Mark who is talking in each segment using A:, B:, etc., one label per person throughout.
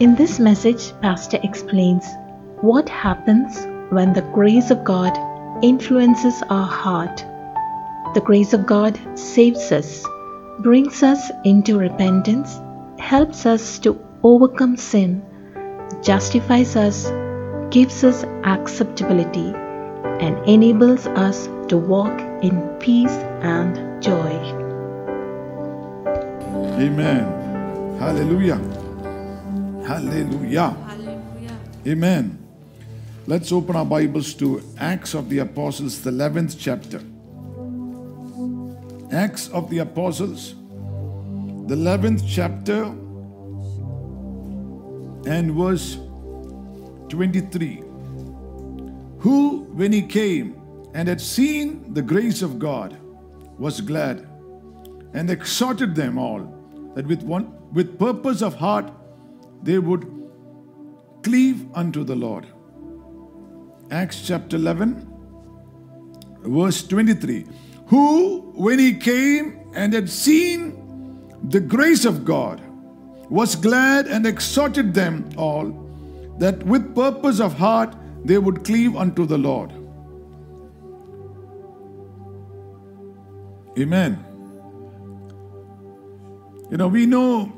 A: In this message, Pastor explains what happens when the grace of God influences our heart. The grace of God saves us, brings us into repentance, helps us to overcome sin, justifies us, gives us acceptability, and enables us to walk in peace and joy.
B: Amen. Hallelujah. Hallelujah.
C: Hallelujah.
B: Amen. Let's open our Bibles to Acts of the Apostles, the 11th chapter. Acts of the Apostles, the 11th chapter, and verse 23. Who, when he came and had seen the grace of God, was glad and exhorted them all that with one with purpose of heart they would cleave unto the Lord. Acts chapter 11, verse 23. Who, when he came and had seen the grace of God, was glad and exhorted them all that with purpose of heart they would cleave unto the Lord. Amen. You know, we know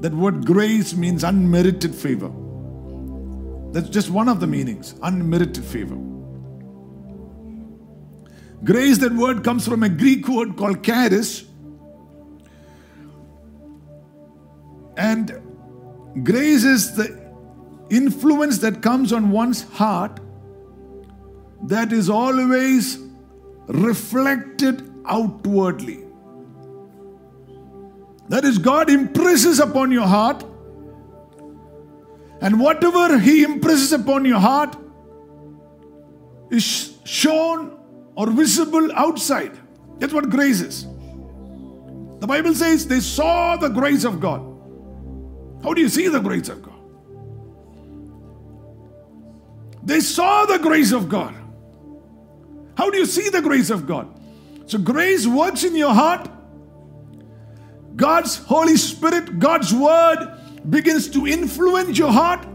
B: that word grace means unmerited favor. That's just one of the meanings unmerited favor. Grace, that word comes from a Greek word called charis. And grace is the influence that comes on one's heart that is always reflected outwardly. That is, God impresses upon your heart, and whatever He impresses upon your heart is shown or visible outside. That's what grace is. The Bible says they saw the grace of God. How do you see the grace of God? They saw the grace of God. How do you see the grace of God? So, grace works in your heart. God's Holy Spirit, God's Word begins to influence your heart,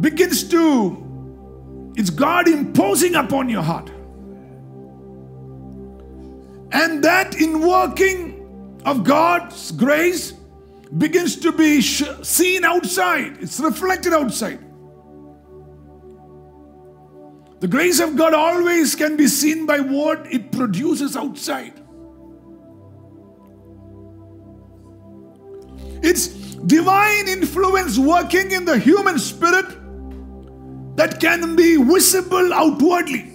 B: begins to, it's God imposing upon your heart. And that in working of God's grace begins to be sh- seen outside, it's reflected outside. The grace of God always can be seen by what it produces outside. It's divine influence working in the human spirit that can be visible outwardly.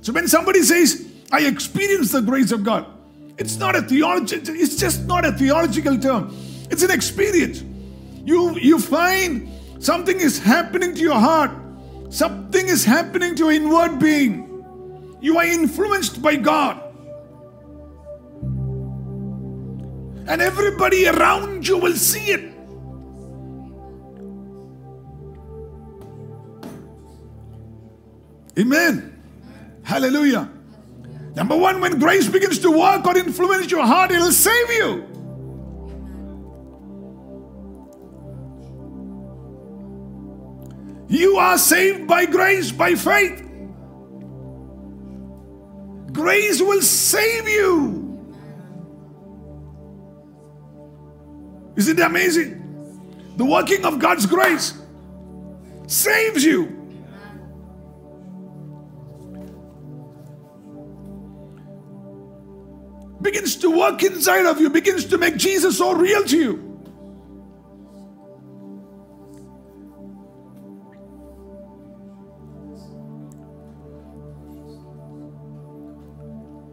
B: So when somebody says, I experience the grace of God, it's not a theology, it's just not a theological term. It's an experience. You you find something is happening to your heart, something is happening to your inward being. You are influenced by God. And everybody around you will see it. Amen. Hallelujah. Number one, when grace begins to work or influence your heart, it'll save you. You are saved by grace, by faith. Grace will save you. Isn't it amazing? The working of God's grace saves you. Begins to work inside of you, begins to make Jesus so real to you.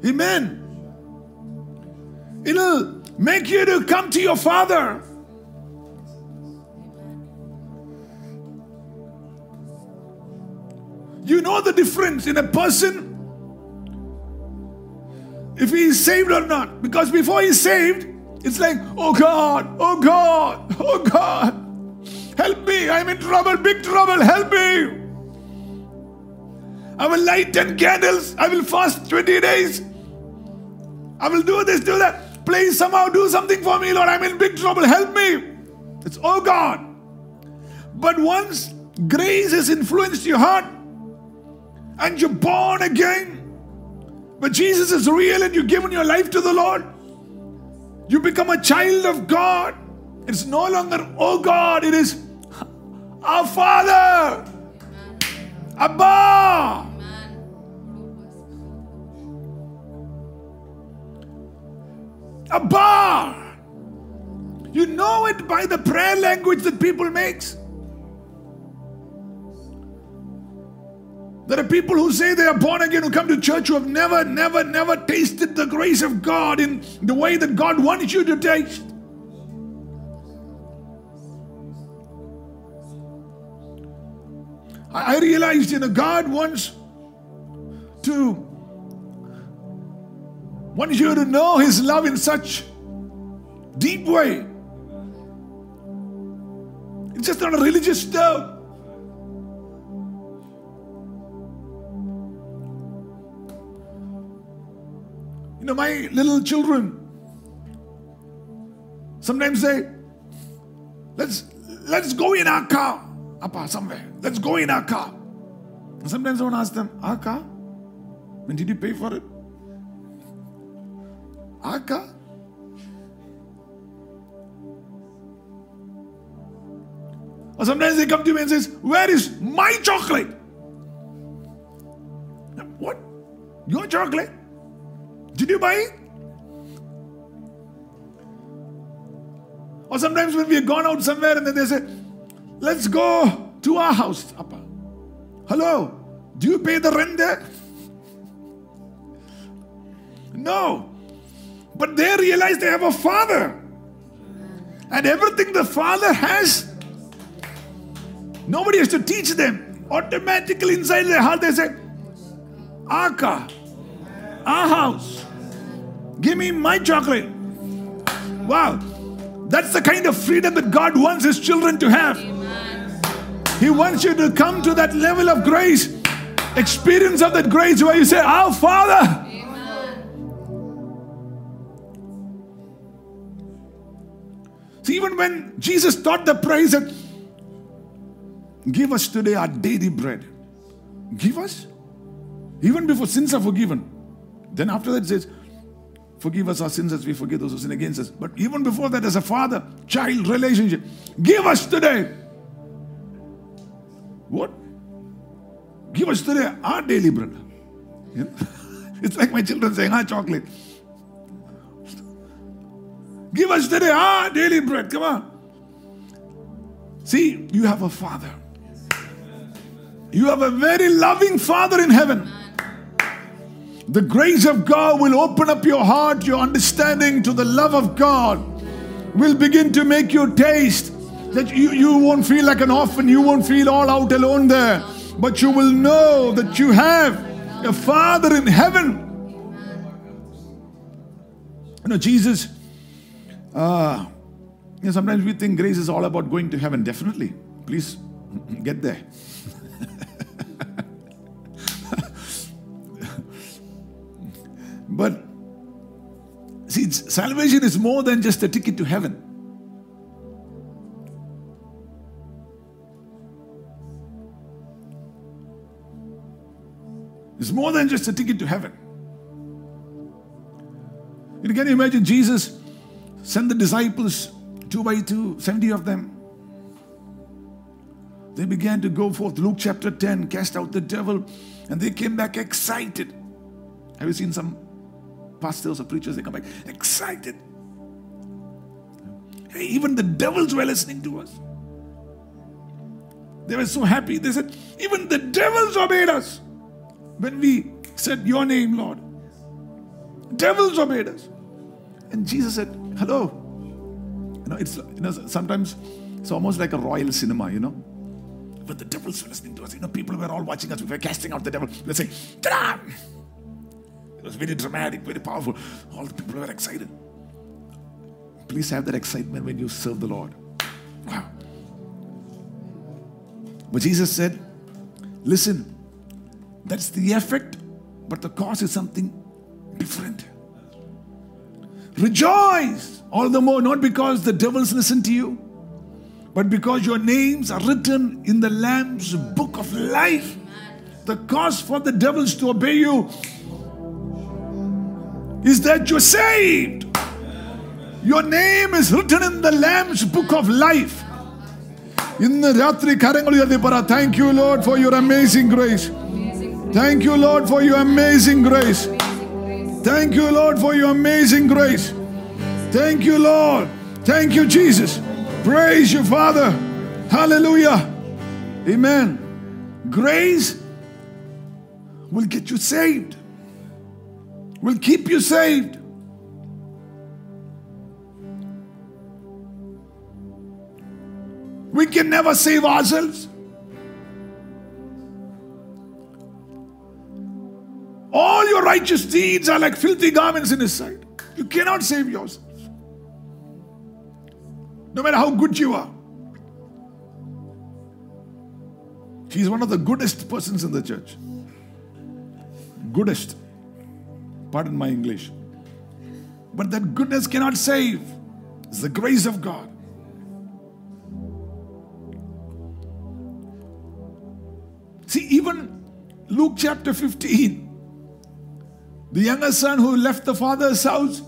B: Amen. Make you to come to your Father. You know the difference in a person if he is saved or not. Because before he's saved, it's like, oh God, oh God, oh God, help me. I'm in trouble, big trouble, help me. I will light 10 candles, I will fast 20 days, I will do this, do that. Please somehow do something for me, Lord. I'm in big trouble. Help me. It's, oh God. But once grace has influenced your heart and you're born again, but Jesus is real and you've given your life to the Lord, you become a child of God. It's no longer, oh God, it is our Father. Abba. Abba. You know it by the prayer language that people makes. There are people who say they are born again who come to church who have never, never, never tasted the grace of God in the way that God wants you to taste. I realized, you know, God wants to wants you to know His love in such deep way. It's just not a religious stuff. You know, my little children sometimes say, let's let's go in our car. Appa, somewhere. Let's go in our car. And sometimes I want to ask them, our car? When did you pay for it? Car? Or sometimes they come to me and says, Where is my chocolate? What? Your chocolate? Did you buy it? Or sometimes when we have gone out somewhere and then they say, Let's go to our house. Appa. Hello, do you pay the rent there? No. But they realize they have a father. And everything the father has, nobody has to teach them. Automatically inside their heart, they say, car, our house, give me my chocolate. Wow. That's the kind of freedom that God wants His children to have. He wants you to come to that level of grace, experience of that grace where you say, Our Father. See, even when Jesus taught the prayer, he said, Give us today our daily bread. Give us? Even before sins are forgiven. Then after that, it says, Forgive us our sins as we forgive those who sin against us. But even before that, as a father child relationship, give us today. What? Give us today our daily bread. You know? It's like my children saying, ah, chocolate. Give us today our daily bread. Come on. See, you have a father. You have a very loving father in heaven. The grace of God will open up your heart, your understanding to the love of God, will begin to make you taste that you, you won't feel like an orphan, you won't feel all out alone there, but you will know that you have a Father in heaven. You know, Jesus, uh, you know, sometimes we think grace is all about going to heaven. Definitely. Please get there. But see, salvation is more than just a ticket to heaven. It's more than just a ticket to heaven. You can you imagine Jesus sent the disciples two by two, 70 of them. They began to go forth. Luke chapter 10, cast out the devil, and they came back excited. Have you seen some pastors or preachers, they come back excited. Hey, even the devils were listening to us. They were so happy. They said, even the devils obeyed us when we said, Your name, Lord. Devils obeyed us. And Jesus said, Hello. You know, it's you know, sometimes it's almost like a royal cinema, you know. But the devils were listening to us. You know, people were all watching us. We were casting out the devil. Let's say, ta it was very dramatic, very powerful. All the people were excited. Please have that excitement when you serve the Lord. Wow. But Jesus said, Listen, that's the effect, but the cause is something different. Rejoice all the more, not because the devils listen to you, but because your names are written in the Lamb's book of life. The cause for the devils to obey you is that you're saved. Your name is written in the Lamb's book of life. ഇന്ന് രാത്രി കരങ്ങൾ ഉയർത്തി പറ thank you load for your amazing grace thank you load for your amazing grace Thank you, Lord, for your amazing grace. Thank you, Lord. Thank you, Jesus. Praise you, Father. Hallelujah. Amen. Grace will get you saved, will keep you saved. We can never save ourselves. Your righteous deeds are like filthy garments in His sight. You cannot save yourself. No matter how good you are. He's one of the goodest persons in the church. Goodest. Pardon my English. But that goodness cannot save. It's the grace of God. See, even Luke chapter 15, the younger son who left the father's house,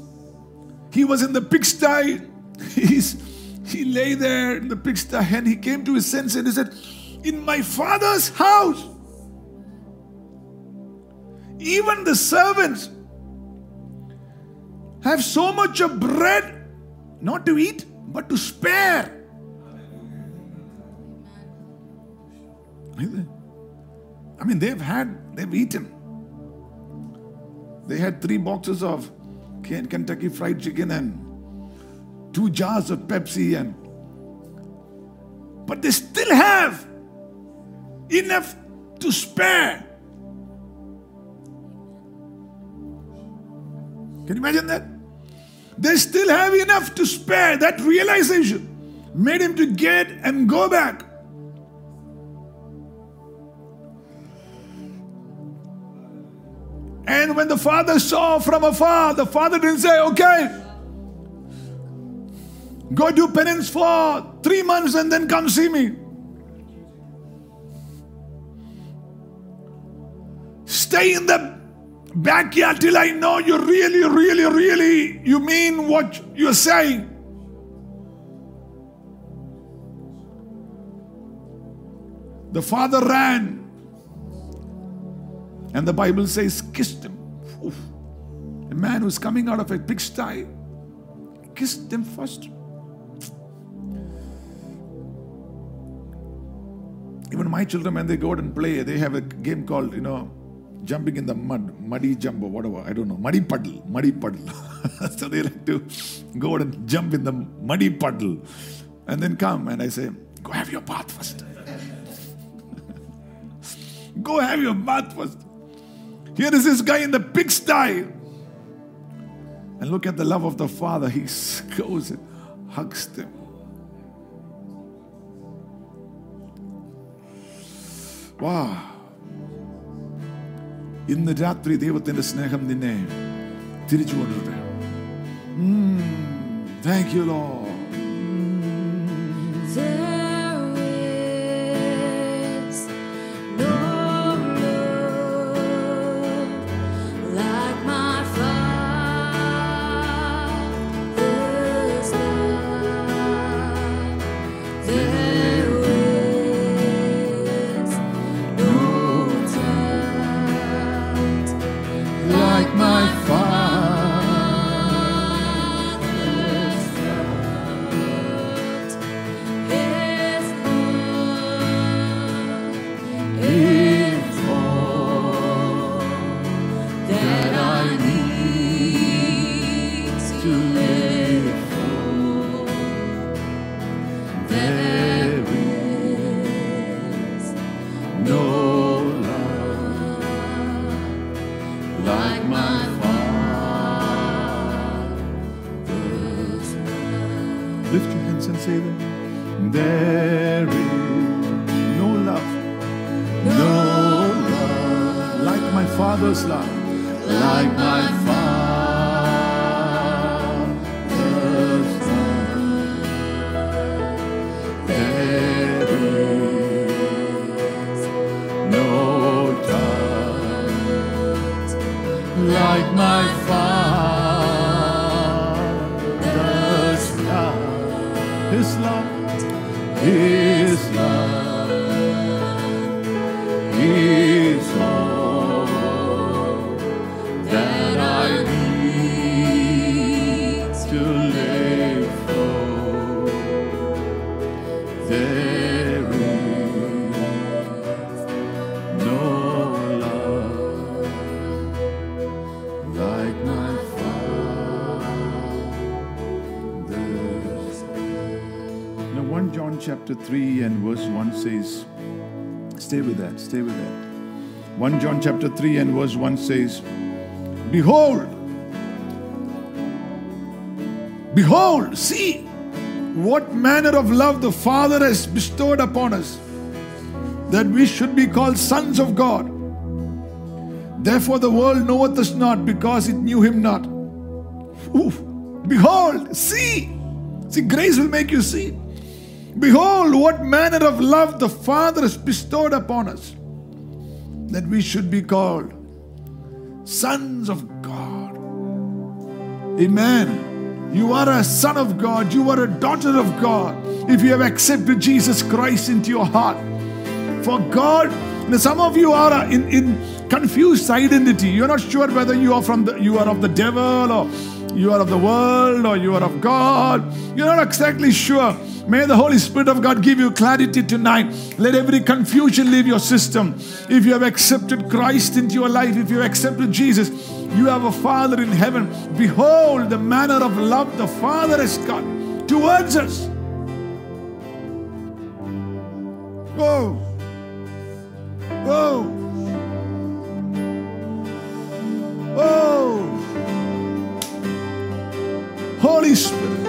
B: he was in the pigsty. He's, he lay there in the pigsty and he came to his senses and he said, In my father's house, even the servants have so much of bread not to eat, but to spare. I mean, they've had, they've eaten. They had three boxes of Kentucky Fried Chicken and two jars of Pepsi, and but they still have enough to spare. Can you imagine that? They still have enough to spare. That realization made him to get and go back. And when the father saw from afar, the father didn't say, okay, go do penance for three months and then come see me. Stay in the backyard till I know you really, really, really, you mean what you're saying. The father ran and the Bible says, kissed him. Oof. A man who's coming out of a pigsty kissed him first. Even my children, when they go out and play, they have a game called, you know, jumping in the mud, muddy jump or whatever. I don't know, muddy puddle, muddy puddle. so they like to go out and jump in the muddy puddle and then come. And I say, go have your bath first. go have your bath first. Here is this guy in the pigsty. And look at the love of the Father. He goes and hugs them. Wow. ഇന്ന് രാത്രി ദൈവത്തിന്റെ സ്നേഹം നിന്നെ തിരിച്ചു കൊണ്ടുവരട്ടെ
C: thank you Lord like my Father's
B: Lift your hands and say that. There is no love, no love like my Father's love,
C: like my
B: chapter 3 and verse 1 says, Stay with that, stay with that. 1 John chapter 3 and verse 1 says, Behold, behold, see what manner of love the Father has bestowed upon us, that we should be called sons of God. Therefore, the world knoweth us not because it knew him not. Oof. Behold, see. See, grace will make you see. Behold, what manner of love the Father has bestowed upon us, that we should be called sons of God. Amen. You are a son of God, you are a daughter of God if you have accepted Jesus Christ into your heart. For God, some of you are uh, in, in confused identity. You're not sure whether you are from the you are of the devil or you are of the world or you are of God. You're not exactly sure. May the Holy Spirit of God give you clarity tonight. Let every confusion leave your system. If you have accepted Christ into your life, if you have accepted Jesus, you have a Father in heaven. Behold the manner of love the Father has got towards us. Oh. Oh. Oh. Holy Spirit.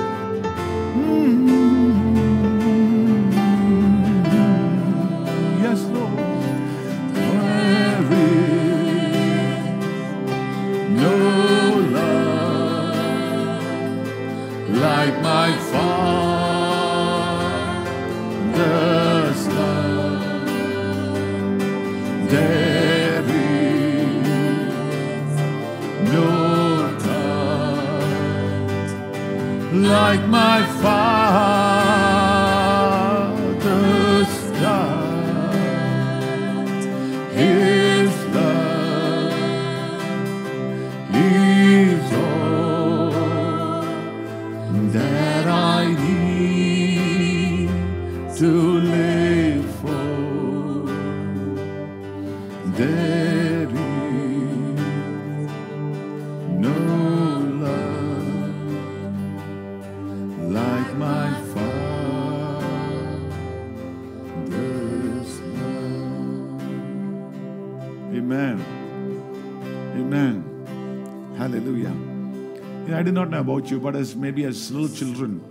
B: About you, but as maybe as little children,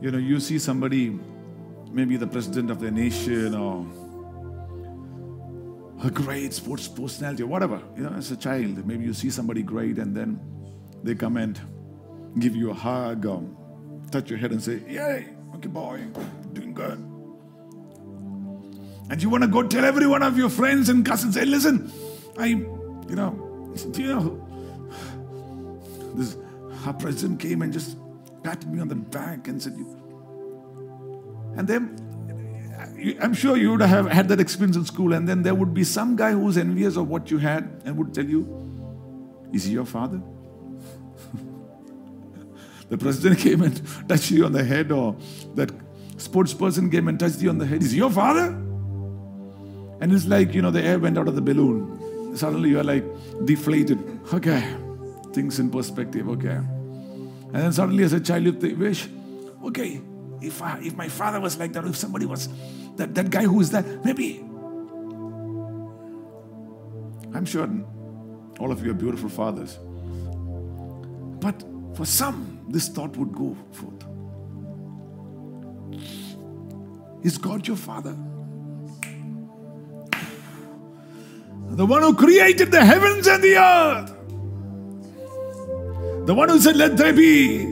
B: you know, you see somebody, maybe the president of the nation or a great sports personality or whatever, you know, as a child, maybe you see somebody great and then they come and give you a hug or touch your head and say, Yay, okay, boy, doing good. And you want to go tell every one of your friends and cousins, hey, listen, I, you know, you know, this our president came and just patted me on the back and said, you. And then I'm sure you would have had that experience in school, and then there would be some guy who's envious of what you had and would tell you, Is he your father? the president came and touched you on the head, or that sports person came and touched you on the head. Is he your father? And it's like, you know, the air went out of the balloon. Suddenly you're like deflated. Okay. Things in perspective, okay. And then suddenly as a child you wish, okay, if I, if my father was like that, if somebody was that, that guy who is that, maybe. I'm sure all of you are beautiful fathers. But for some, this thought would go forth. Is God your father? The one who created the heavens and the earth. The one who said, Let there be.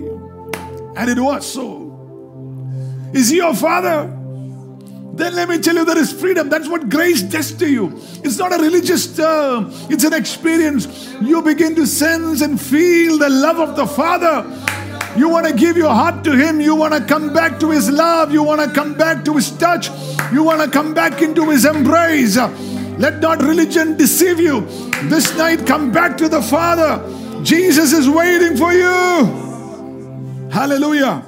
B: And it was so. Is he your father? Then let me tell you, there is freedom. That's what grace does to you. It's not a religious term, it's an experience. You begin to sense and feel the love of the Father. You want to give your heart to Him. You want to come back to His love. You want to come back to His touch. You want to come back into His embrace. Let not religion deceive you. This night, come back to the Father. Jesus is waiting for you. Hallelujah.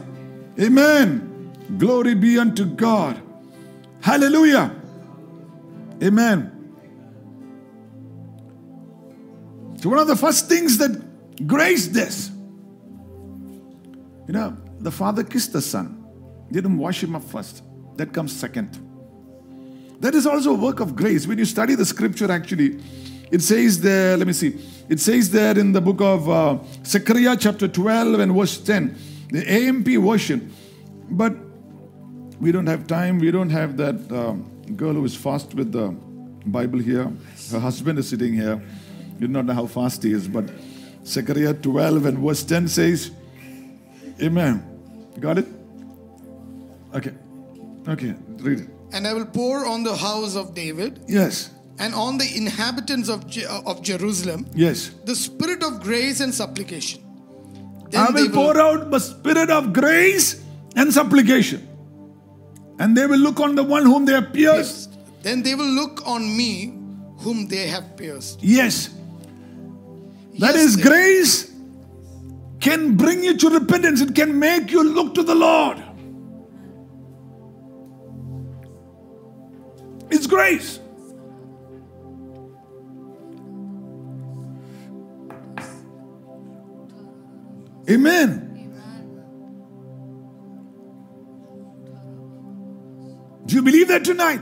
B: Amen. Glory be unto God. Hallelujah. Amen. So, one of the first things that graced this, you know, the father kissed the son, didn't wash him up first. That comes second. That is also a work of grace. When you study the scripture, actually, it says there, let me see, it says there in the book of uh, Zechariah, chapter 12, and verse 10, the AMP version. But we don't have time, we don't have that um, girl who is fast with the Bible here. Her husband is sitting here. You do not know how fast he is, but Zechariah 12 and verse 10 says, Amen. Got it? Okay. Okay, read it.
D: And I will pour on the house of David
B: Yes,
D: and on the inhabitants of, Je- of Jerusalem
B: yes.
D: the spirit of grace and supplication.
B: I
D: they
B: will pour out the spirit of grace and supplication. And they will look on the one whom they have pierced.
D: Then they will look on me, whom they have pierced.
B: Yes. That
D: Yes,
B: is grace can bring you to repentance. It can make you look to the Lord. It's grace. Amen. Do you believe that tonight?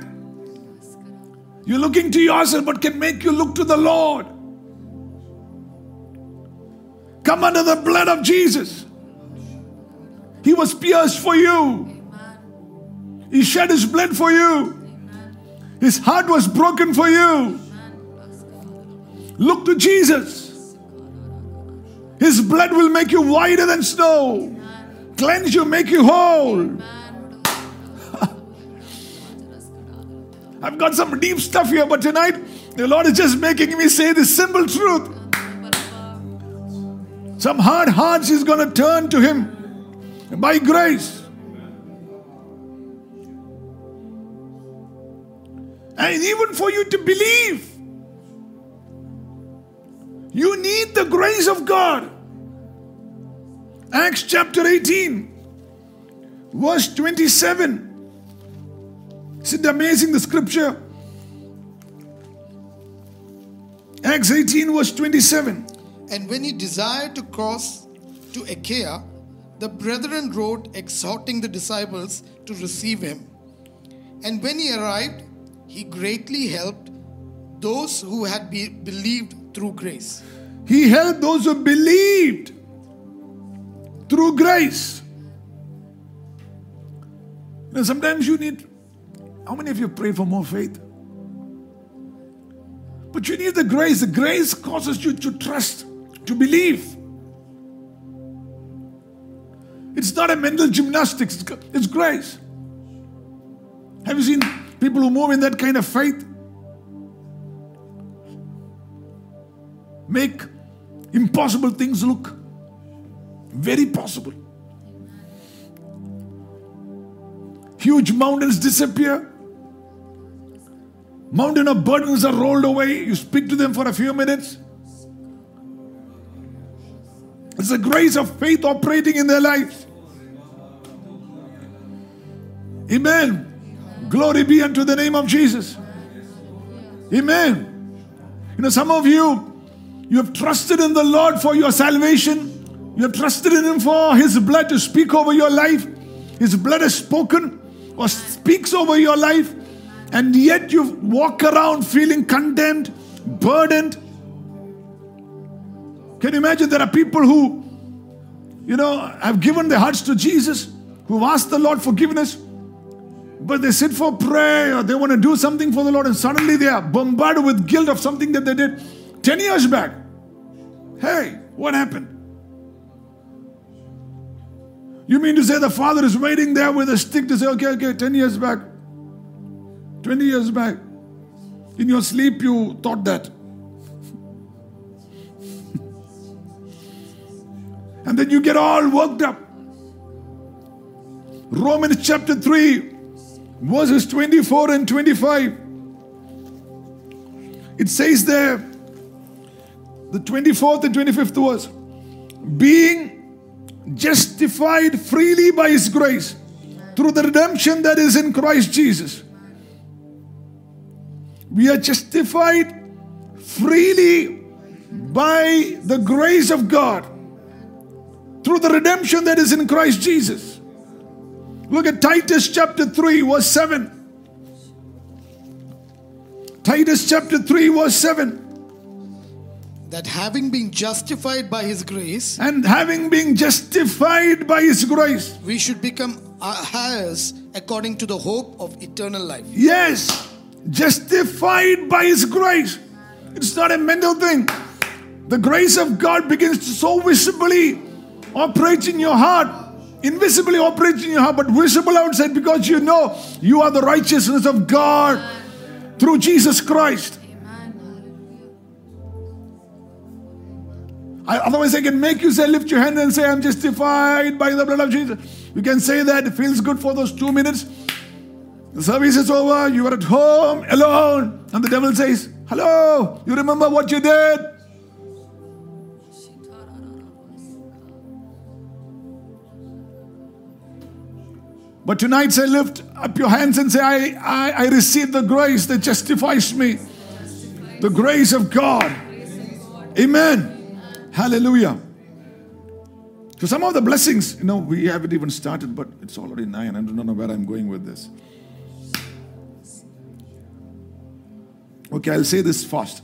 B: You're looking to yourself, but can make you look to the Lord. Come under the blood of Jesus. He was pierced for you. He shed his blood for you. His heart was broken for you. Look to Jesus. His blood will make you whiter than snow, cleanse you, make you whole. I've got some deep stuff here, but tonight the Lord is just making me say this simple truth. Some hard hearts is going to turn to Him by grace. And even for you to believe, you need the grace of God. Acts chapter 18, verse 27. Isn't amazing the scripture? Acts 18, verse 27.
D: And when he desired to cross to Achaia, the brethren wrote exhorting the disciples to receive him. And when he arrived, he greatly helped those who had be- believed through grace.
B: He helped those who believed through grace. You know, sometimes you need. How many of you pray for more faith? But you need the grace. The grace causes you to trust, to believe. It's not a mental gymnastics, it's, it's grace. Have you seen people who move in that kind of faith? Make impossible things look very possible. Huge mountains disappear. Mountain of burdens are rolled away. You speak to them for a few minutes. It's the grace of faith operating in their lives. Amen. Glory be unto the name of Jesus. Amen. You know, some of you, you have trusted in the Lord for your salvation. You have trusted in Him for His blood to speak over your life. His blood has spoken or speaks over your life. And yet you walk around feeling condemned, burdened. Can you imagine there are people who, you know, have given their hearts to Jesus, who've asked the Lord forgiveness, but they sit for prayer or they want to do something for the Lord, and suddenly they are bombarded with guilt of something that they did 10 years back. Hey, what happened? You mean to say the father is waiting there with a stick to say, okay, okay, 10 years back, 20 years back, in your sleep you thought that. And then you get all worked up. Romans chapter 3, verses 24 and 25. It says there, the 24th and 25th verse, being justified freely by His grace through the redemption that is in Christ Jesus. We are justified freely by the grace of God through the redemption that is in Christ Jesus. Look at Titus chapter 3, verse 7. Titus chapter 3, verse 7.
D: That having been justified by his grace,
B: And having been justified by His grace,
D: we should become heirs according to the hope of eternal life.
B: yes, justified by His grace. It's not a mental thing. The grace of God begins to so visibly operate in your heart, invisibly operate in your heart, but visible outside because you know you are the righteousness of God through Jesus Christ. Otherwise, I can make you say, lift your hand and say, I'm justified by the blood of Jesus. You can say that, it feels good for those two minutes. The service is over, you are at home alone, and the devil says, Hello, you remember what you did? But tonight, say, lift up your hands and say, I, I, I receive the grace that justifies me. The grace of God. Amen. Hallelujah. So some of the blessings, you know, we haven't even started, but it's already nine. I don't know where I'm going with this. Okay, I'll say this fast.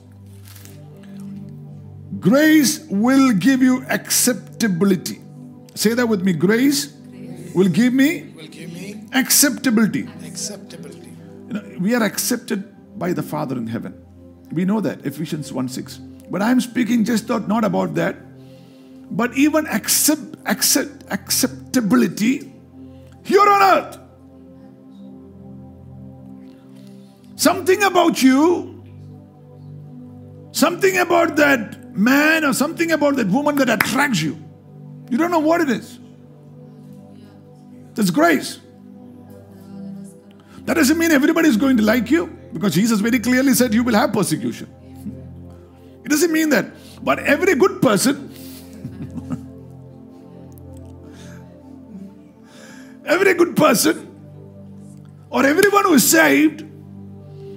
B: Grace will give you acceptability. Say that with me. Grace will give me
D: Will give me
B: acceptability.
D: acceptability.
B: You know, we are accepted by the Father in heaven. We know that, Ephesians 1 6. But I'm speaking just not, not about that, but even accept, accept, acceptability here on earth. Something about you, something about that man or something about that woman that attracts you. You don't know what it is. That's grace. That doesn't mean everybody is going to like you because Jesus very clearly said you will have persecution. It doesn't mean that. But every good person, every good person, or everyone who is saved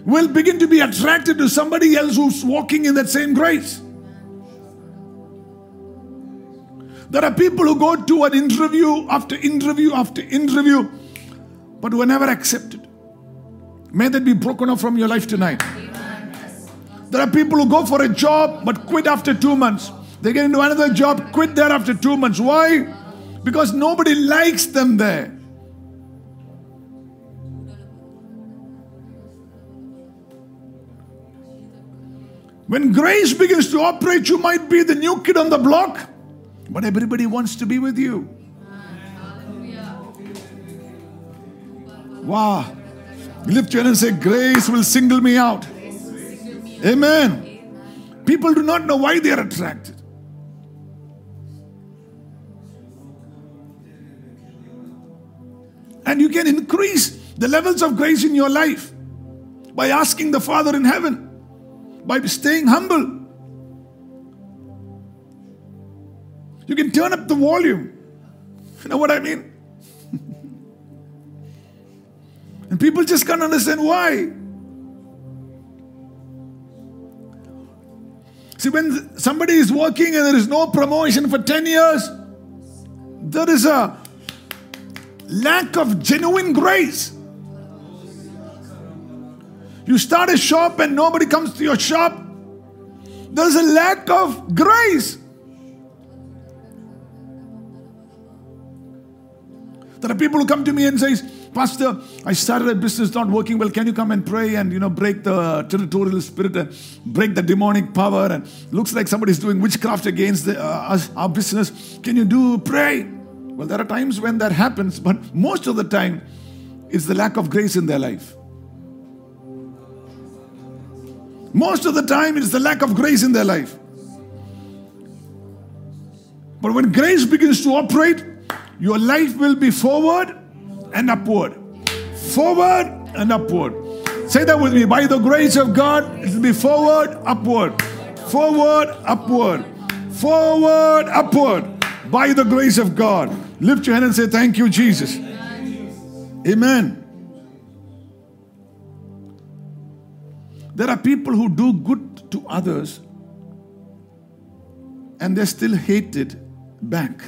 B: will begin to be attracted to somebody else who's walking in that same grace. There are people who go to an interview after interview after interview, but were never accepted. May that be broken off from your life tonight. There are people who go for a job but quit after two months. They get into another job, quit there after two months. Why? Because nobody likes them there. When grace begins to operate, you might be the new kid on the block, but everybody wants to be with you. Wow. Lift your hand and say, Grace will single me out. Amen. People do not know why they are attracted. And you can increase the levels of grace in your life by asking the Father in heaven, by staying humble. You can turn up the volume. You know what I mean? and people just can't understand why. See, when somebody is working and there is no promotion for 10 years, there is a lack of genuine grace. You start a shop and nobody comes to your shop, there's a lack of grace. There are people who come to me and says, Pastor, I started a business not working well. Can you come and pray and you know break the territorial spirit and break the demonic power? And looks like somebody's doing witchcraft against the, uh, us, our business. Can you do pray? Well, there are times when that happens, but most of the time, it's the lack of grace in their life. Most of the time, it's the lack of grace in their life. But when grace begins to operate, your life will be forward and upward. Forward and upward. Say that with me. By the grace of God, it will be forward, upward. Forward, upward. Forward, upward. By the grace of God. Lift your hand and say, Thank you, Jesus. Amen. There are people who do good to others and they're still hated back.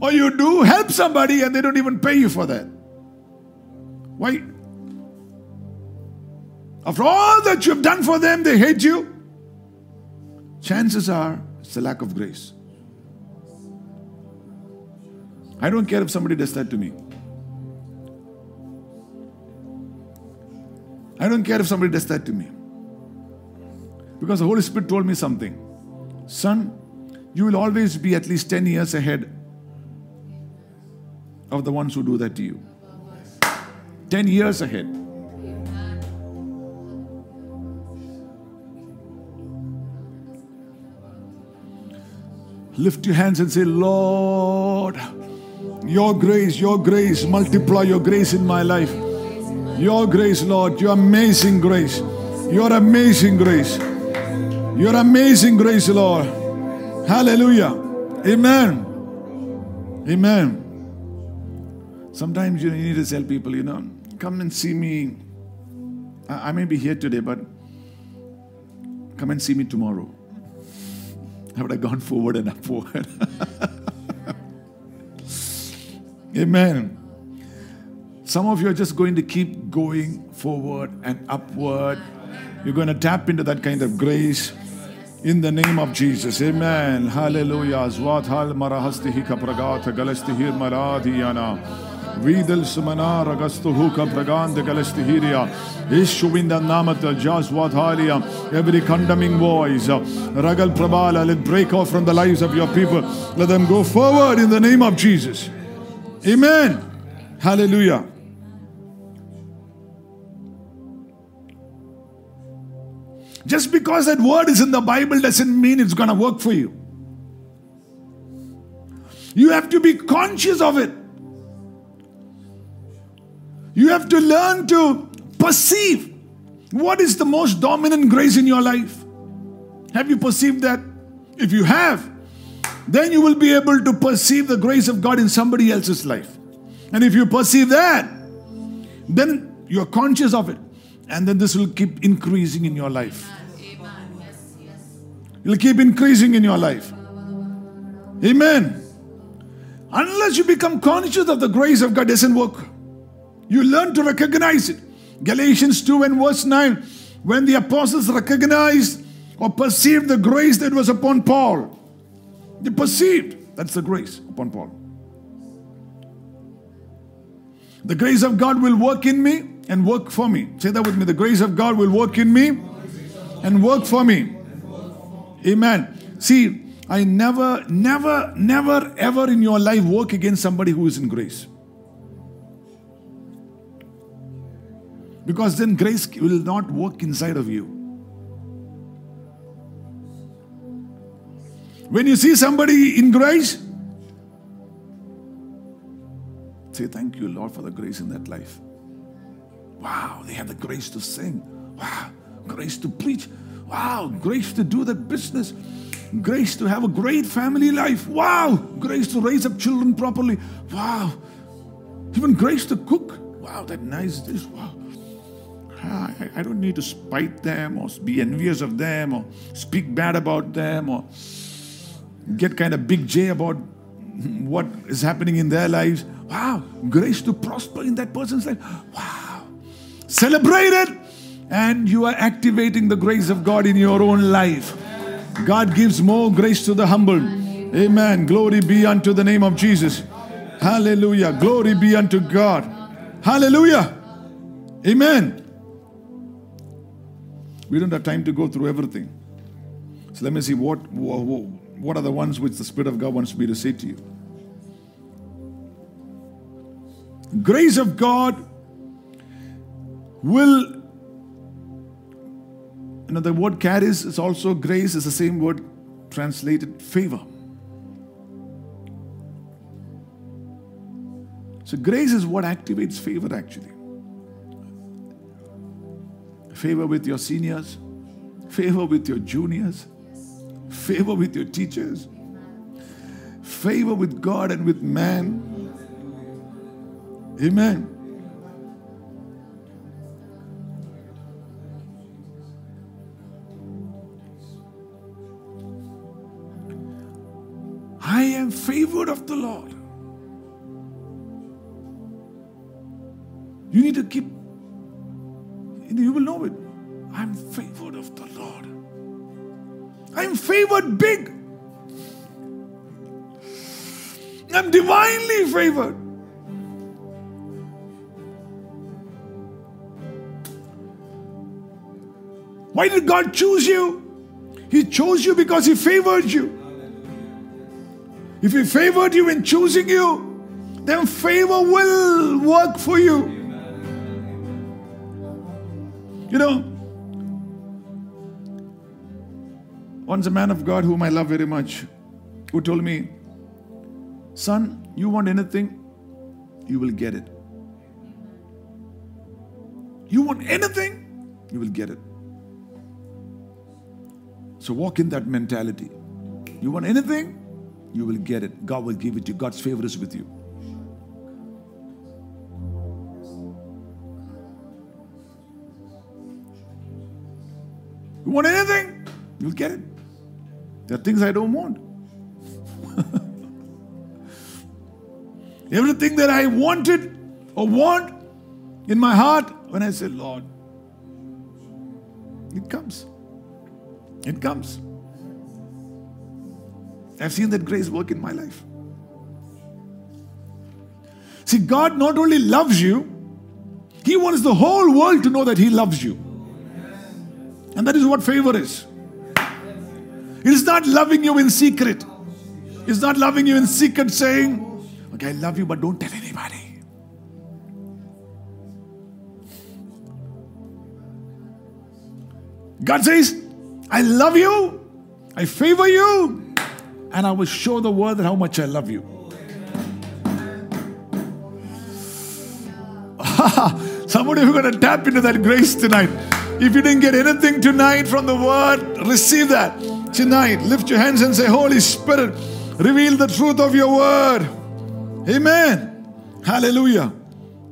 B: Or you do help somebody and they don't even pay you for that. Why? After all that you've done for them, they hate you. Chances are it's a lack of grace. I don't care if somebody does that to me. I don't care if somebody does that to me. Because the Holy Spirit told me something. Son, you will always be at least 10 years ahead of the ones who do that to you. 10 years ahead. Lift your hands and say, Lord, your grace, your grace, multiply your grace in my life. Your grace, Lord, your amazing grace. Your amazing grace. Your amazing grace, Lord. Hallelujah. Amen. Amen. Sometimes you need to tell people, you know, come and see me. I I may be here today, but come and see me tomorrow. I would have gone forward and upward. Amen. Some of you are just going to keep going forward and upward. You're going to tap into that kind of grace in the name of Jesus. Amen. Hallelujah. Maradiyana. Vidal sumana ragastu huka praganda galasti hiria. Ishuvinda namata jaswat halia. Every condemning voice. Ragal prabala. Let break off from the lives of your people. Let them go forward in the name of Jesus. Amen. Hallelujah. Just because that word is in the Bible doesn't mean it's going to work for you. You have to be conscious of it. You have to learn to perceive what is the most dominant grace in your life. Have you perceived that? If you have, then you will be able to perceive the grace of God in somebody else's life. And if you perceive that, then you're conscious of it. And then this will keep increasing in your life. It'll keep increasing in your life. Amen. Unless you become conscious of the grace of God, it doesn't work. You learn to recognize it. Galatians 2 and verse 9, when the apostles recognized or perceived the grace that was upon Paul, they perceived that's the grace upon Paul. The grace of God will work in me and work for me. Say that with me. The grace of God will work in me and work for me. Amen. See, I never, never, never, ever in your life work against somebody who is in grace. Because then grace will not work inside of you. When you see somebody in grace, say, Thank you, Lord, for the grace in that life. Wow, they have the grace to sing. Wow, grace to preach. Wow, grace to do that business. Grace to have a great family life. Wow, grace to raise up children properly. Wow, even grace to cook. Wow, that nice dish. Wow. Ah, I, I don't need to spite them or be envious of them or speak bad about them or get kind of big J about what is happening in their lives. Wow, grace to prosper in that person's life. Wow. Celebrate it, and you are activating the grace of God in your own life. God gives more grace to the humble. Amen. Glory be unto the name of Jesus. Hallelujah. Glory be unto God. Hallelujah. Amen. We don't have time to go through everything. So let me see what, what, are the ones which the Spirit of God wants me to say to you. Grace of God will, you know, the word charis is also grace, is the same word translated favor. So, grace is what activates favor actually. Favor with your seniors, favor with your juniors, favor with your teachers, favor with God and with man. Amen. I am favored of the Lord. You need to keep, you will know it. I'm favored of the Lord. I'm favored big. I'm divinely favored. Why did God choose you? He chose you because He favored you. If He favored you in choosing you, then favor will work for you. You know, once a man of God whom I love very much, who told me, Son, you want anything, you will get it. You want anything, you will get it. So walk in that mentality. You want anything, you will get it. God will give it to you. God's favor is with you. You want anything, you'll get it. There are things I don't want. Everything that I wanted or want in my heart, when I say, Lord, it comes. It comes. I've seen that grace work in my life. See, God not only loves you, He wants the whole world to know that He loves you. And that is what favor is. It is not loving you in secret. It's not loving you in secret saying, Okay, I love you, but don't tell anybody. God says, I love you, I favor you, and I will show the world how much I love you. Somebody who's going to tap into that grace tonight. If you didn't get anything tonight from the word, receive that tonight. Lift your hands and say, Holy Spirit, reveal the truth of your word. Amen. Hallelujah.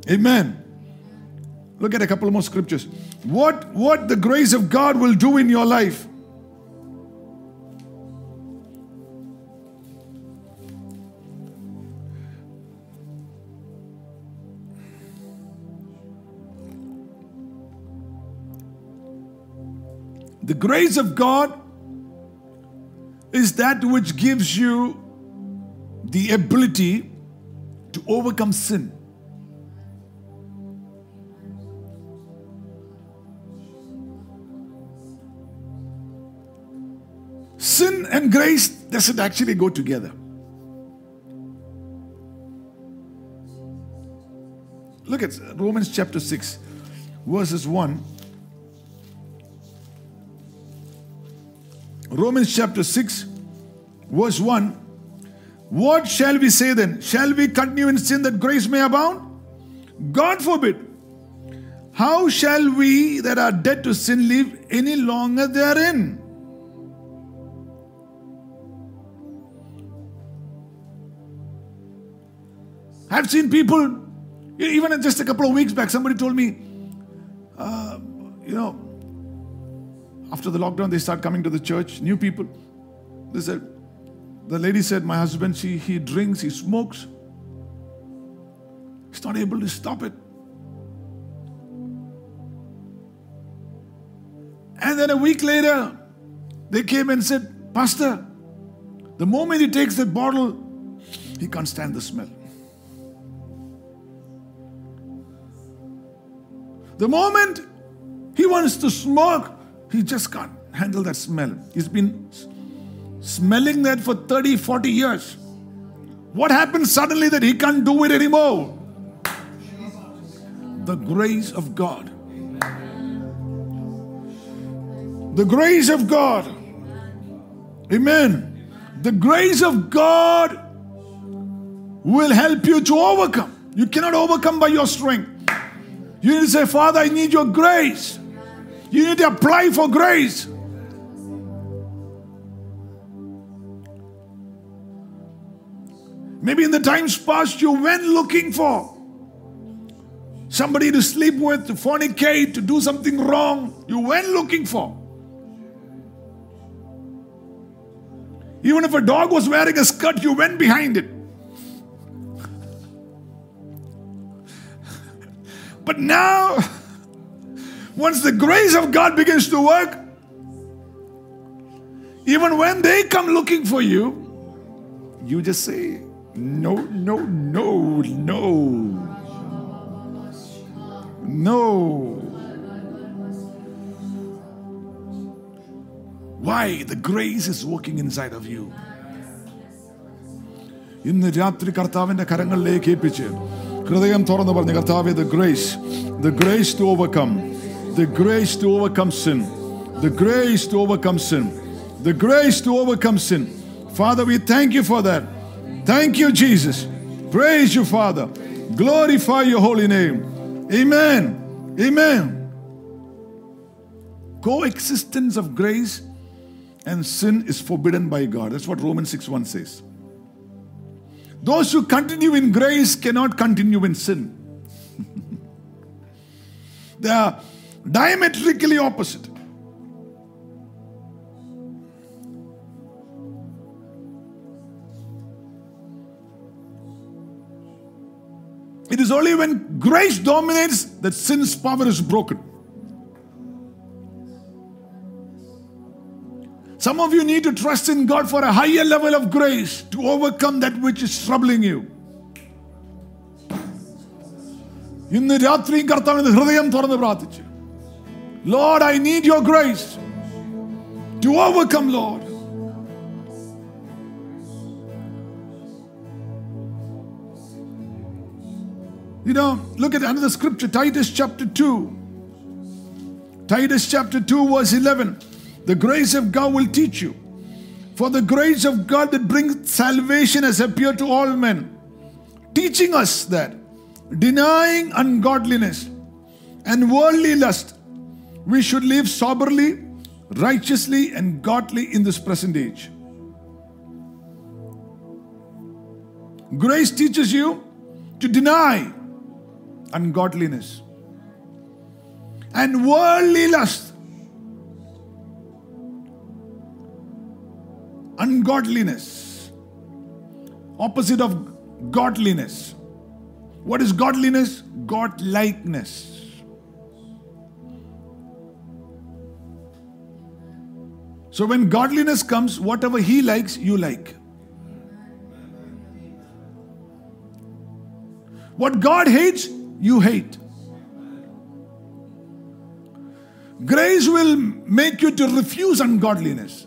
B: Amen. Look at a couple more scriptures. What what the grace of God will do in your life. The grace of God is that which gives you the ability to overcome sin. Sin and grace doesn't actually go together. Look at Romans chapter 6, verses 1. Romans chapter 6, verse 1. What shall we say then? Shall we continue in sin that grace may abound? God forbid. How shall we that are dead to sin live any longer therein? I've seen people, even just a couple of weeks back, somebody told me, uh, you know, after the lockdown, they start coming to the church, new people. They said, the lady said, My husband, she, he drinks, he smokes. He's not able to stop it. And then a week later, they came and said, Pastor, the moment he takes that bottle, he can't stand the smell. The moment he wants to smoke, he just can't handle that smell. He's been smelling that for 30, 40 years. What happened suddenly that he can't do it anymore? The grace of God. The grace of God. Amen. The grace of God will help you to overcome. You cannot overcome by your strength. You need to say, Father, I need your grace. You need to apply for grace. Maybe in the times past you went looking for somebody to sleep with, to fornicate, to do something wrong. You went looking for. Even if a dog was wearing a skirt, you went behind it. But now, once the grace of God begins to work, even when they come looking for you, you just say, No, no, no, no. No. Why? The grace is working inside of you. ഇന്ന് രാത്രി കർത്താവിന്റെ കരങ്ങളിലേക്ക് ഏൽപ്പിച്ച് ഹൃദയം തുറന്ന് പറഞ്ഞ് കർത്താവെ the grace the grace to overcome the grace to overcome sin. The grace to overcome sin. The grace to overcome sin. Father we thank you for that. Thank you jesus. Praise you father. Glorify your holy name. Amen. Amen. Coexistence of grace and sin is forbidden by god. That's what romans 6 1 says. Those who continue in grace cannot continue in sin. they are diametrically opposite. It is only when grace dominates that sin's power is broken. Some of you need to trust in God for a higher level of grace to overcome that which is troubling you. ഇന്ന് രാത്രിയും കർത്താവിന്റെ ഹൃദയം തുറന്ന് പ്രാർത്ഥിച്ചു Lord, I need your grace to overcome, Lord. You know, look at another scripture, Titus chapter 2. Titus chapter 2, verse 11. The grace of God will teach you. For the grace of God that brings salvation has appeared to all men, teaching us that denying ungodliness and worldly lust, we should live soberly, righteously, and godly in this present age. Grace teaches you to deny ungodliness and worldly lust. Ungodliness, opposite of godliness. What is godliness? Godlikeness. So when godliness comes, whatever he likes, you like. What God hates, you hate. Grace will make you to refuse ungodliness.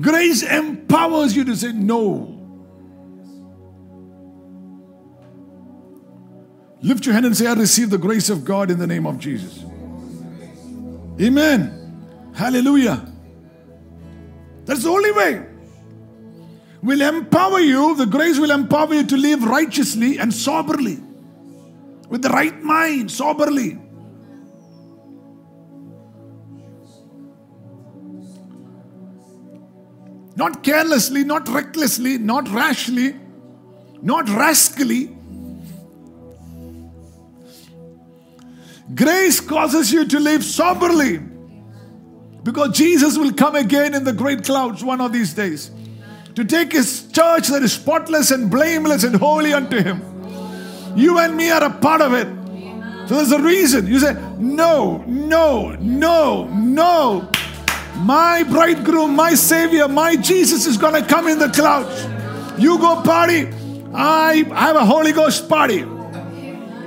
B: Grace empowers you to say no. Lift your hand and say, I receive the grace of God in the name of Jesus. Amen. Hallelujah. That's the only way. Will empower you, the grace will empower you to live righteously and soberly. With the right mind, soberly. Not carelessly, not recklessly, not rashly, not rascally. Grace causes you to live soberly because Jesus will come again in the great clouds one of these days to take his church that is spotless and blameless and holy unto him. You and me are a part of it. So there's a reason. You say, No, no, no, no. My bridegroom, my savior, my Jesus is going to come in the clouds. You go party. I have a Holy Ghost party.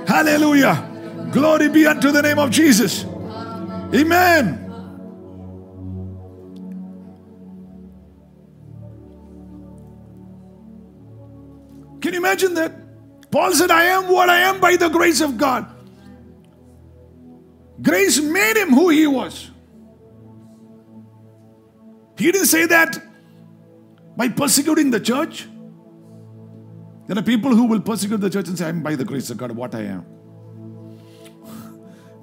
B: Hallelujah. Glory be unto the name of Jesus. Amen. Can you imagine that? Paul said, I am what I am by the grace of God. Grace made him who he was. He didn't say that by persecuting the church. There are people who will persecute the church and say, I'm by the grace of God what I am.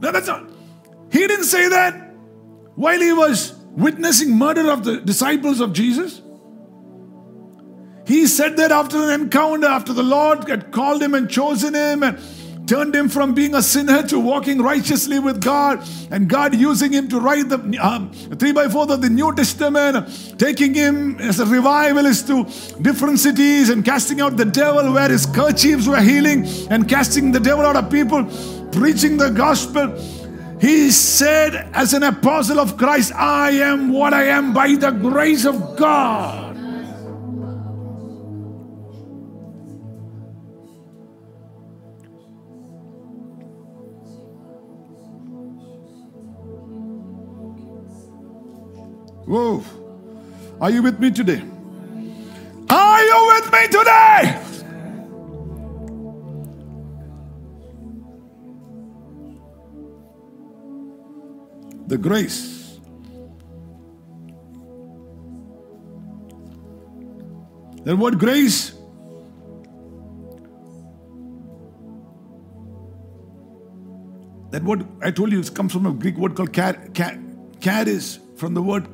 B: No, that's not. He didn't say that while he was witnessing murder of the disciples of Jesus. He said that after an encounter, after the Lord had called him and chosen him and turned him from being a sinner to walking righteously with God, and God using him to write the um, three by four of the New Testament, taking him as a revivalist to different cities and casting out the devil where his kerchiefs were healing and casting the devil out of people, preaching the gospel. He said, as an apostle of Christ, I am what I am by the grace of God. Whoa. Are you with me today? Are you with me today? Grace. That word grace that word I told you it comes from a Greek word called char, char, charis, from the word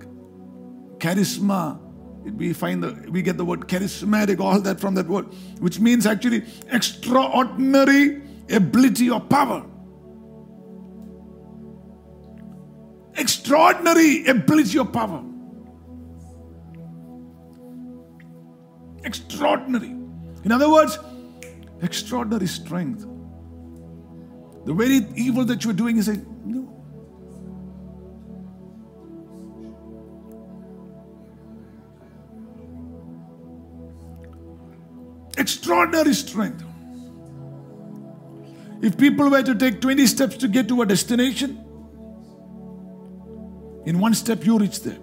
B: charisma. We find the we get the word charismatic, all that from that word, which means actually extraordinary ability or power. Extraordinary ability of power. Extraordinary. In other words, extraordinary strength. The very evil that you're doing is a no. Extraordinary strength. If people were to take 20 steps to get to a destination, in one step you reach there.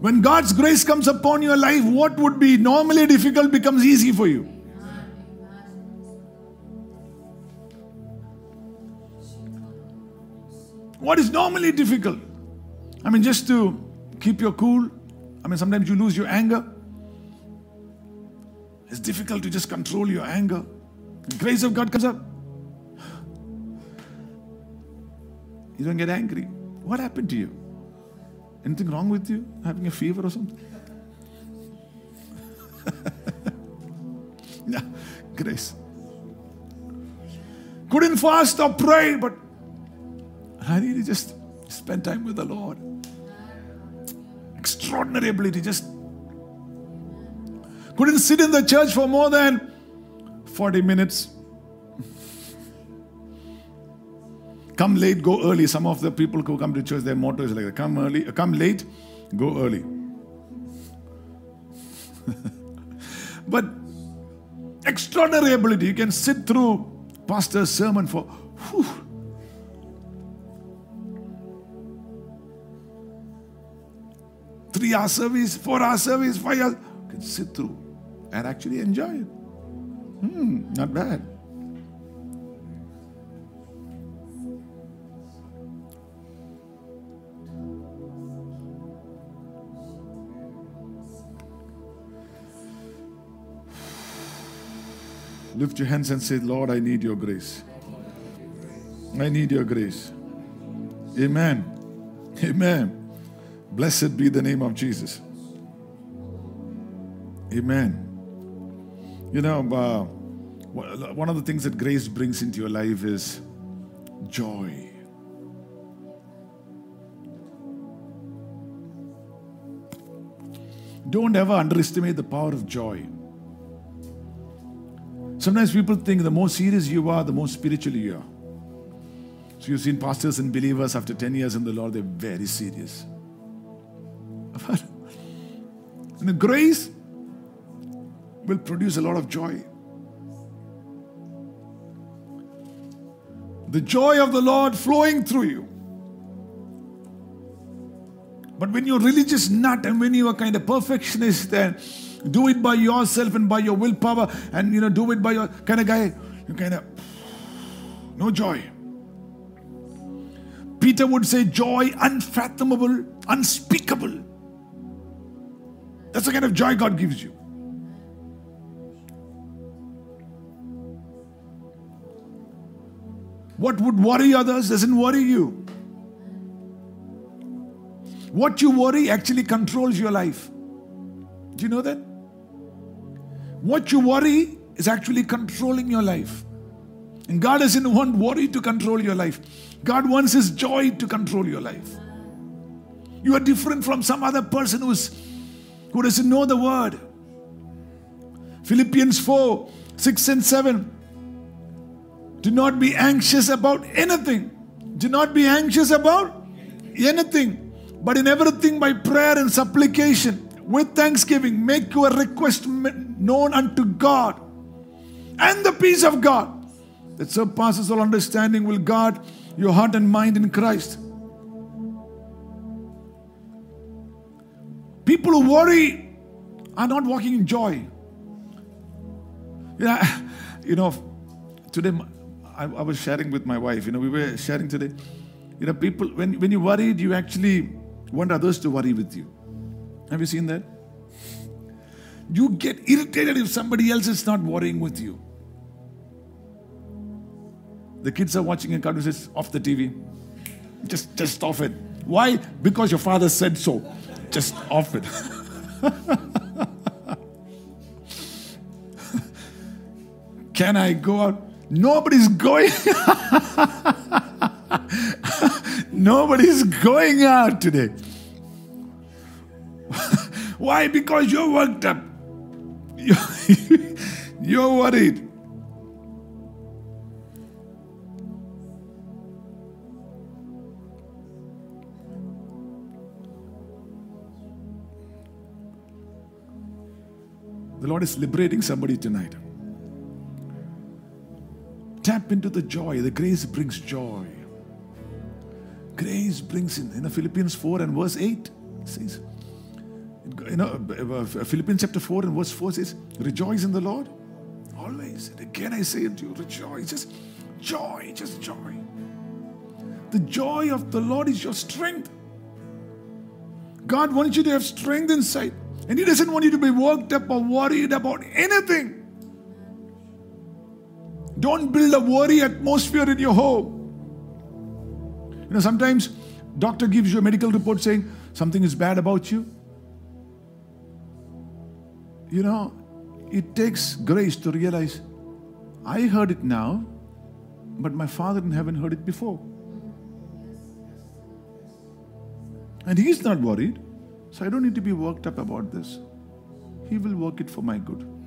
B: When God's grace comes upon your life, what would be normally difficult becomes easy for you. What is normally difficult? I mean, just to keep your cool. I mean, sometimes you lose your anger. It's difficult to just control your anger. The grace of God comes up. You don't get angry. What happened to you? Anything wrong with you? Having a fever or something? yeah, grace. Couldn't fast or pray, but I to just spend time with the Lord. Extraordinary ability. Just couldn't sit in the church for more than 40 minutes. Come late, go early. Some of the people who come to church, their motto is like that. Come early, uh, come late, go early. but extraordinary ability. You can sit through pastor's sermon for whew, three hour service, four hour service, five hours. You can sit through and actually enjoy it. Hmm, not bad. Lift your hands and say, Lord, I need your grace. I need your grace. Amen. Amen. Blessed be the name of Jesus. Amen. You know, uh, one of the things that grace brings into your life is joy. Don't ever underestimate the power of joy. Sometimes people think the more serious you are, the more spiritual you are. So you've seen pastors and believers after 10 years in the Lord, they're very serious. And the grace will produce a lot of joy. The joy of the Lord flowing through you. But when you're religious nut and when you are kind of perfectionist and do it by yourself and by your willpower and you know do it by your kind of guy, You kind of, no joy. Peter would say, joy unfathomable, unspeakable. That's the kind of joy God gives you. What would worry others doesn't worry you. What you worry actually controls your life. Do you know that? What you worry is actually controlling your life. And God doesn't want worry to control your life. God wants His joy to control your life. You are different from some other person who's, who doesn't know the word. Philippians 4 6 and 7. Do not be anxious about anything. Do not be anxious about anything, but in everything by prayer and supplication with thanksgiving, make your request known unto God. And the peace of God that surpasses all understanding will guard your heart and mind in Christ. People who worry are not walking in joy. Yeah, you know, today I, I was sharing with my wife, you know, we were sharing today. You know, people, when, when you worried, you actually want others to worry with you. Have you seen that? You get irritated if somebody else is not worrying with you. The kids are watching a cartoon says, off the TV. Just, just off it. Why? Because your father said so. Just off it. Can I go out? Nobody's going. Nobody's going out today. Why? Because you're worked up. You're, you're worried. The Lord is liberating somebody tonight. Tap into the joy. The grace brings joy. Grace brings in. You know, Philippians 4 and verse 8 says, you know, uh, Philippians chapter 4 and verse 4 says, Rejoice in the Lord always. And again I say unto you, rejoice. Just joy, just joy. The joy of the Lord is your strength. God wants you to have strength inside. And He doesn't want you to be worked up or worried about anything. Don't build a worry atmosphere in your home. You know, sometimes doctor gives you a medical report saying something is bad about you. You know, it takes grace to realize I heard it now, but my father in heaven heard it before. And he's not worried, so I don't need to be worked up about this. He will work it for my good.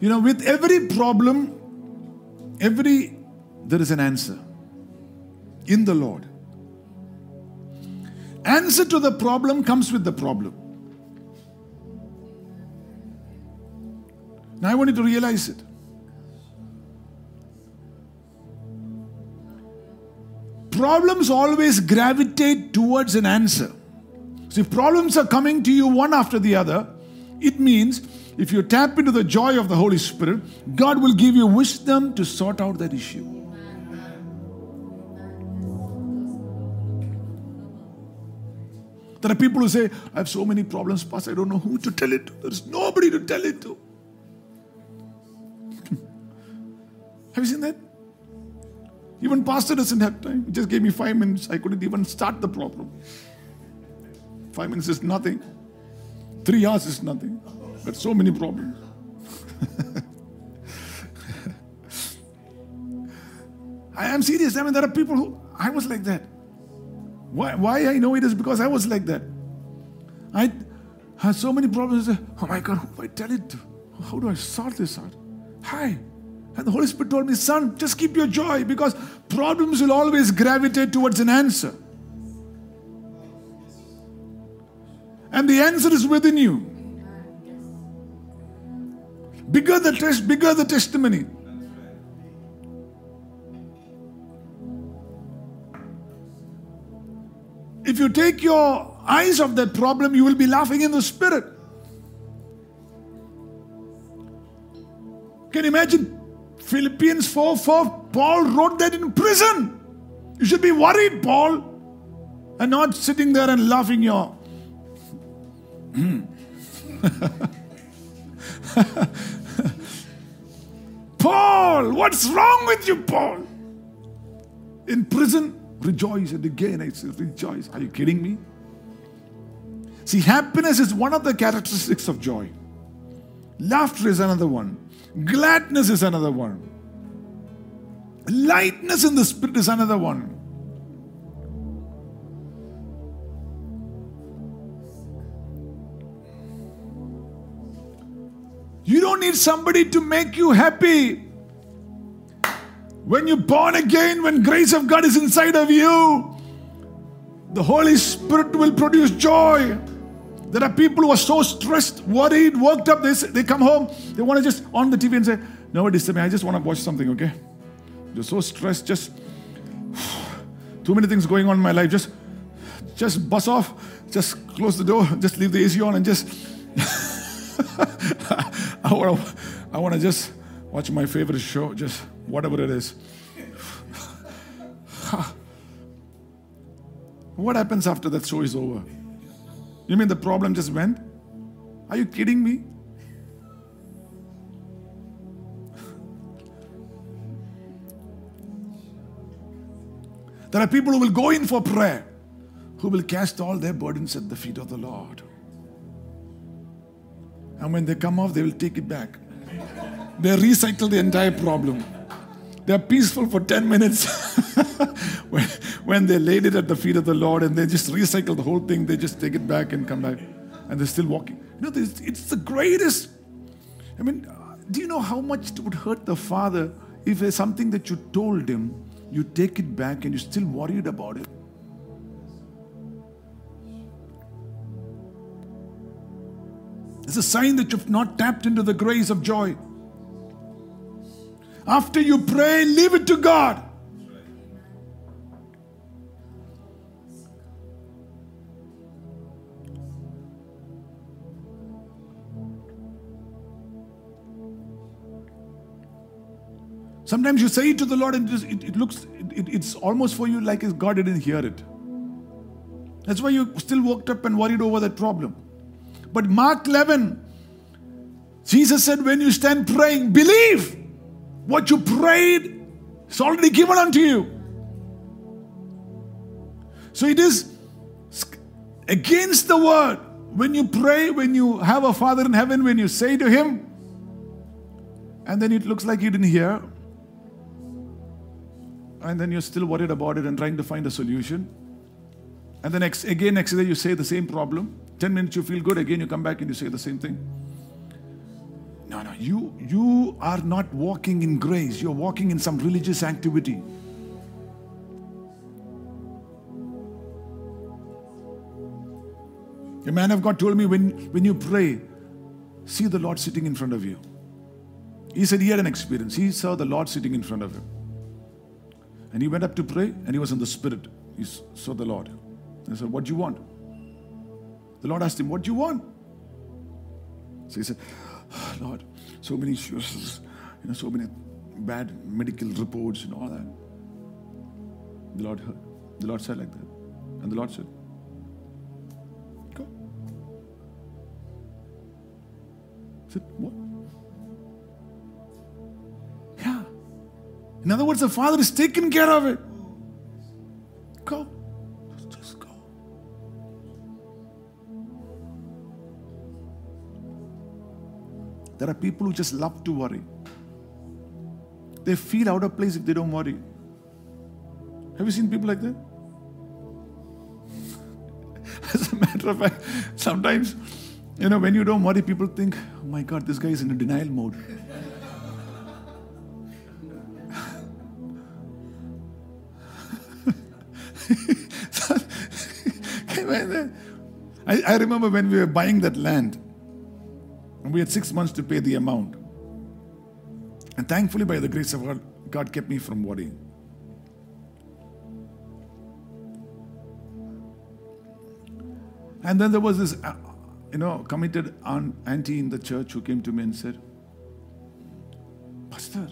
B: You know, with every problem, every there is an answer in the Lord. Answer to the problem comes with the problem. Now I want you to realize it. Problems always gravitate towards an answer. So if problems are coming to you one after the other, it means if you tap into the joy of the Holy Spirit, God will give you wisdom to sort out that issue. There are people who say, I have so many problems, Pastor, I don't know who to tell it to. There's nobody to tell it to. have you seen that? Even Pastor doesn't have time. He just gave me five minutes. I couldn't even start the problem. Five minutes is nothing. Three hours is nothing. So many problems. I am serious. I mean, there are people who I was like that. Why, why I know it is because I was like that. I had so many problems. Oh my God, who do I tell it to? How do I sort this out? Hi. And the Holy Spirit told me, son, just keep your joy because problems will always gravitate towards an answer. And the answer is within you. Bigger the test, bigger the testimony. If you take your eyes off that problem, you will be laughing in the spirit. Can you imagine Philippians 4 4? Paul wrote that in prison. You should be worried, Paul, and not sitting there and laughing your. Paul, what's wrong with you, Paul? In prison, rejoice. And again, I say, rejoice. Are you kidding me? See, happiness is one of the characteristics of joy. Laughter is another one. Gladness is another one. Lightness in the spirit is another one. You don't need somebody to make you happy. When you're born again, when grace of God is inside of you, the Holy Spirit will produce joy. There are people who are so stressed, worried, worked up. They, they come home, they want to just on the TV and say, No, disturb me. I just want to watch something, okay? You're so stressed, just too many things going on in my life. Just just bus off, just close the door, just leave the AC on and just I want to I want to just watch my favorite show, just whatever it is. what happens after that show is over? You mean the problem just went? Are you kidding me? There are people who will go in for prayer, who will cast all their burdens at the feet of the Lord. And when they come off, they will take it back. They recycle the entire problem. They're peaceful for 10 minutes when, when they laid it at the feet of the Lord and they just recycle the whole thing. They just take it back and come back. And they're still walking. You know, this- it's the greatest. I mean, uh, do you know how much it would hurt the father if there's something that you told him, you take it back and you're still worried about it? It's a sign that you've not tapped into the grace of joy. After you pray, leave it to God. Sometimes you say it to the Lord and it, it, it looks, it, it's almost for you like God didn't hear it. That's why you're still worked up and worried over that problem. But Mark 11, Jesus said, when you stand praying, believe what you prayed is already given unto you. So it is against the word. When you pray, when you have a Father in heaven, when you say to Him, and then it looks like you didn't hear, and then you're still worried about it and trying to find a solution. And then next, again, next day you say the same problem. 10 minutes you feel good, again you come back and you say the same thing. No, no, you you are not walking in grace, you're walking in some religious activity. A man of God told me when, when you pray, see the Lord sitting in front of you. He said he had an experience. He saw the Lord sitting in front of him. And he went up to pray and he was in the spirit. He saw the Lord. He said, What do you want? The Lord asked him, What do you want? So he said, "Ah, Lord, so many issues, you know, so many bad medical reports and all that. The Lord heard. The Lord said like that. And the Lord said, Go. Said, What? Yeah. In other words, the Father is taking care of it. There are people who just love to worry. They feel out of place if they don't worry. Have you seen people like that? As a matter of fact, sometimes, you know, when you don't worry, people think, oh my God, this guy is in a denial mode. I, I remember when we were buying that land, and we had six months to pay the amount. And thankfully, by the grace of God, God kept me from worrying. And then there was this, uh, you know, committed aunt, auntie in the church who came to me and said, Pastor,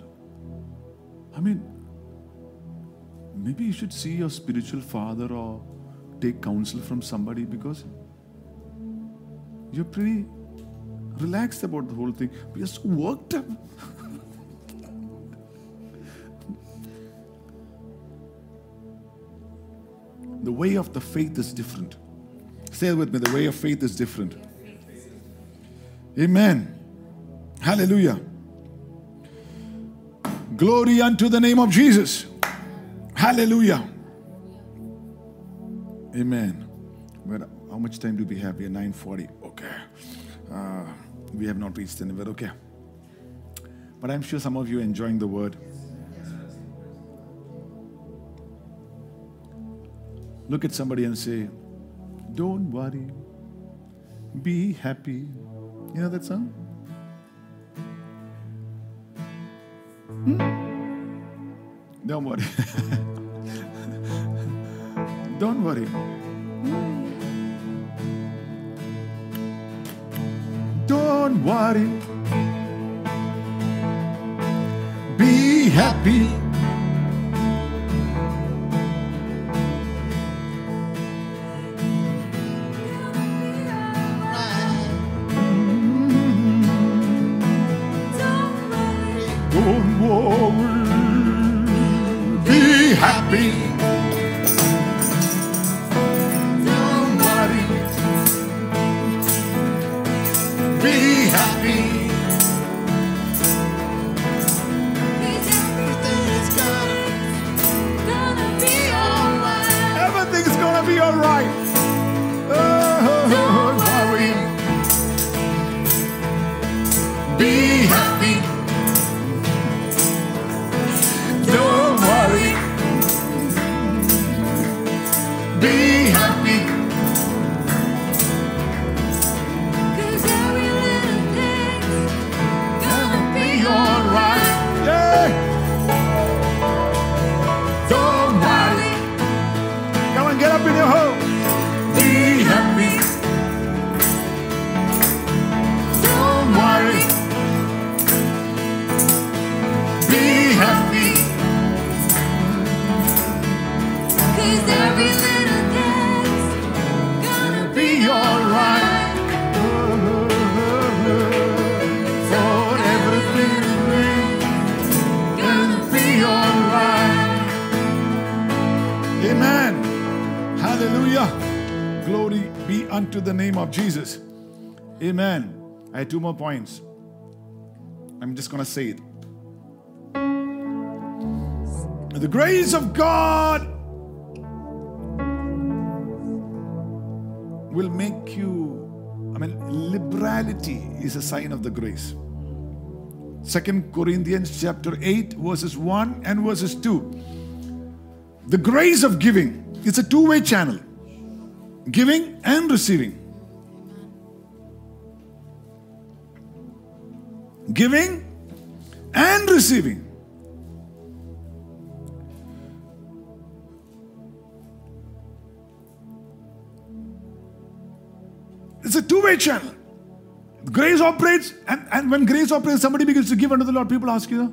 B: I mean, maybe you should see your spiritual father or take counsel from somebody because you're pretty relaxed about the whole thing. We you're so worked up. the way of the faith is different. Say it with me the way of faith is different. Amen. Hallelujah. Glory unto the name of Jesus. Hallelujah. Amen. Well, how much time do we have? We are 940. Okay. Uh, we have not reached anywhere. Okay. But I'm sure some of you are enjoying the word. Look at somebody and say, Don't worry. Be happy. You know that song? Hmm? Don't worry. Don't worry. Don't. Be happy. Unto the name of Jesus. Amen. I had two more points. I'm just going to say it. The grace of God will make you, I mean, liberality is a sign of the grace. Second Corinthians chapter 8, verses 1 and verses 2. The grace of giving, it's a two-way channel. Giving and receiving. Giving and receiving. It's a two-way channel. Grace operates, and, and when grace operates, somebody begins to give unto the Lord. People ask you,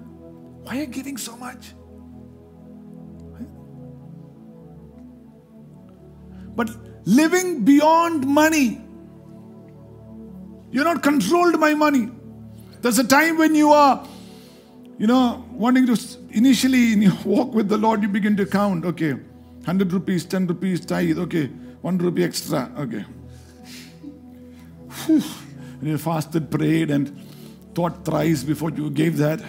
B: why are you giving so much? But living beyond money, you're not controlled by money. There's a time when you are, you know, wanting to initially in your walk with the Lord, you begin to count. Okay, 100 rupees, 10 rupees, tithe. Okay, 1 rupee extra. Okay. Whew. And you fasted, prayed, and thought thrice before you gave that.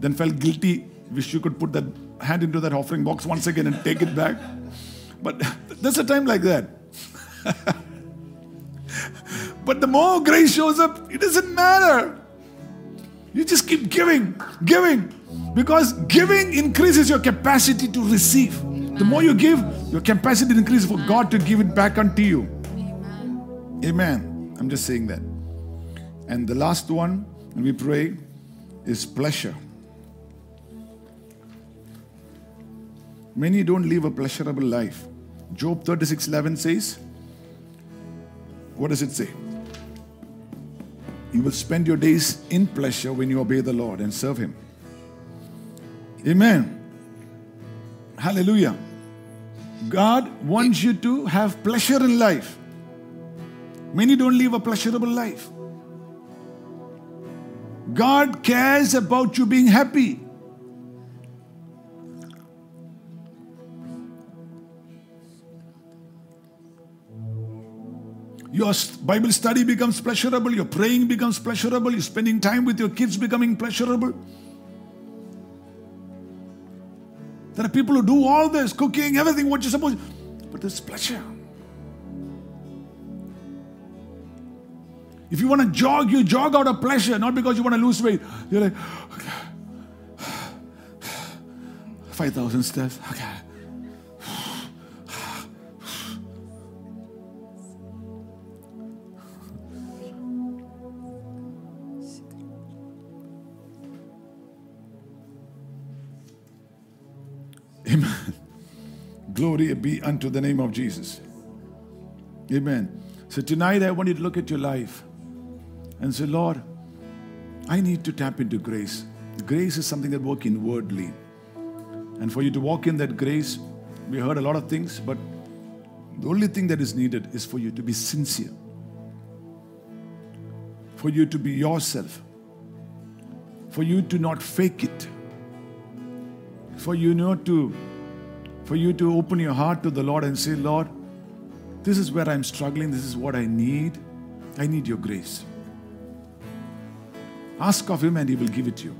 B: Then felt guilty. Wish you could put that hand into that offering box once again and take it back. But there's a time like that. but the more grace shows up, it doesn't matter. You just keep giving, giving. Because giving increases your capacity to receive. The more you give, your capacity increases for God to give it back unto you. Amen. Amen. I'm just saying that. And the last one, and we pray, is pleasure. Many don't live a pleasurable life. Job 36:11 says, What does it say? You will spend your days in pleasure when you obey the Lord and serve Him. Amen. Hallelujah. God wants you to have pleasure in life. Many don't live a pleasurable life. God cares about you being happy. Your Bible study becomes pleasurable, your praying becomes pleasurable, you're spending time with your kids becoming pleasurable. There are people who do all this, cooking, everything, what you're supposed but there's pleasure. If you want to jog, you jog out of pleasure, not because you want to lose weight. You're like, okay. 5,000 steps. Okay. Amen. Glory be unto the name of Jesus. Amen. So tonight I want you to look at your life and say, Lord, I need to tap into grace. Grace is something that works inwardly. And for you to walk in that grace, we heard a lot of things, but the only thing that is needed is for you to be sincere, for you to be yourself, for you to not fake it, for you not to, for you to open your heart to the Lord and say, Lord, this is where I'm struggling, this is what I need. I need your grace. Ask of Him and He will give it to you.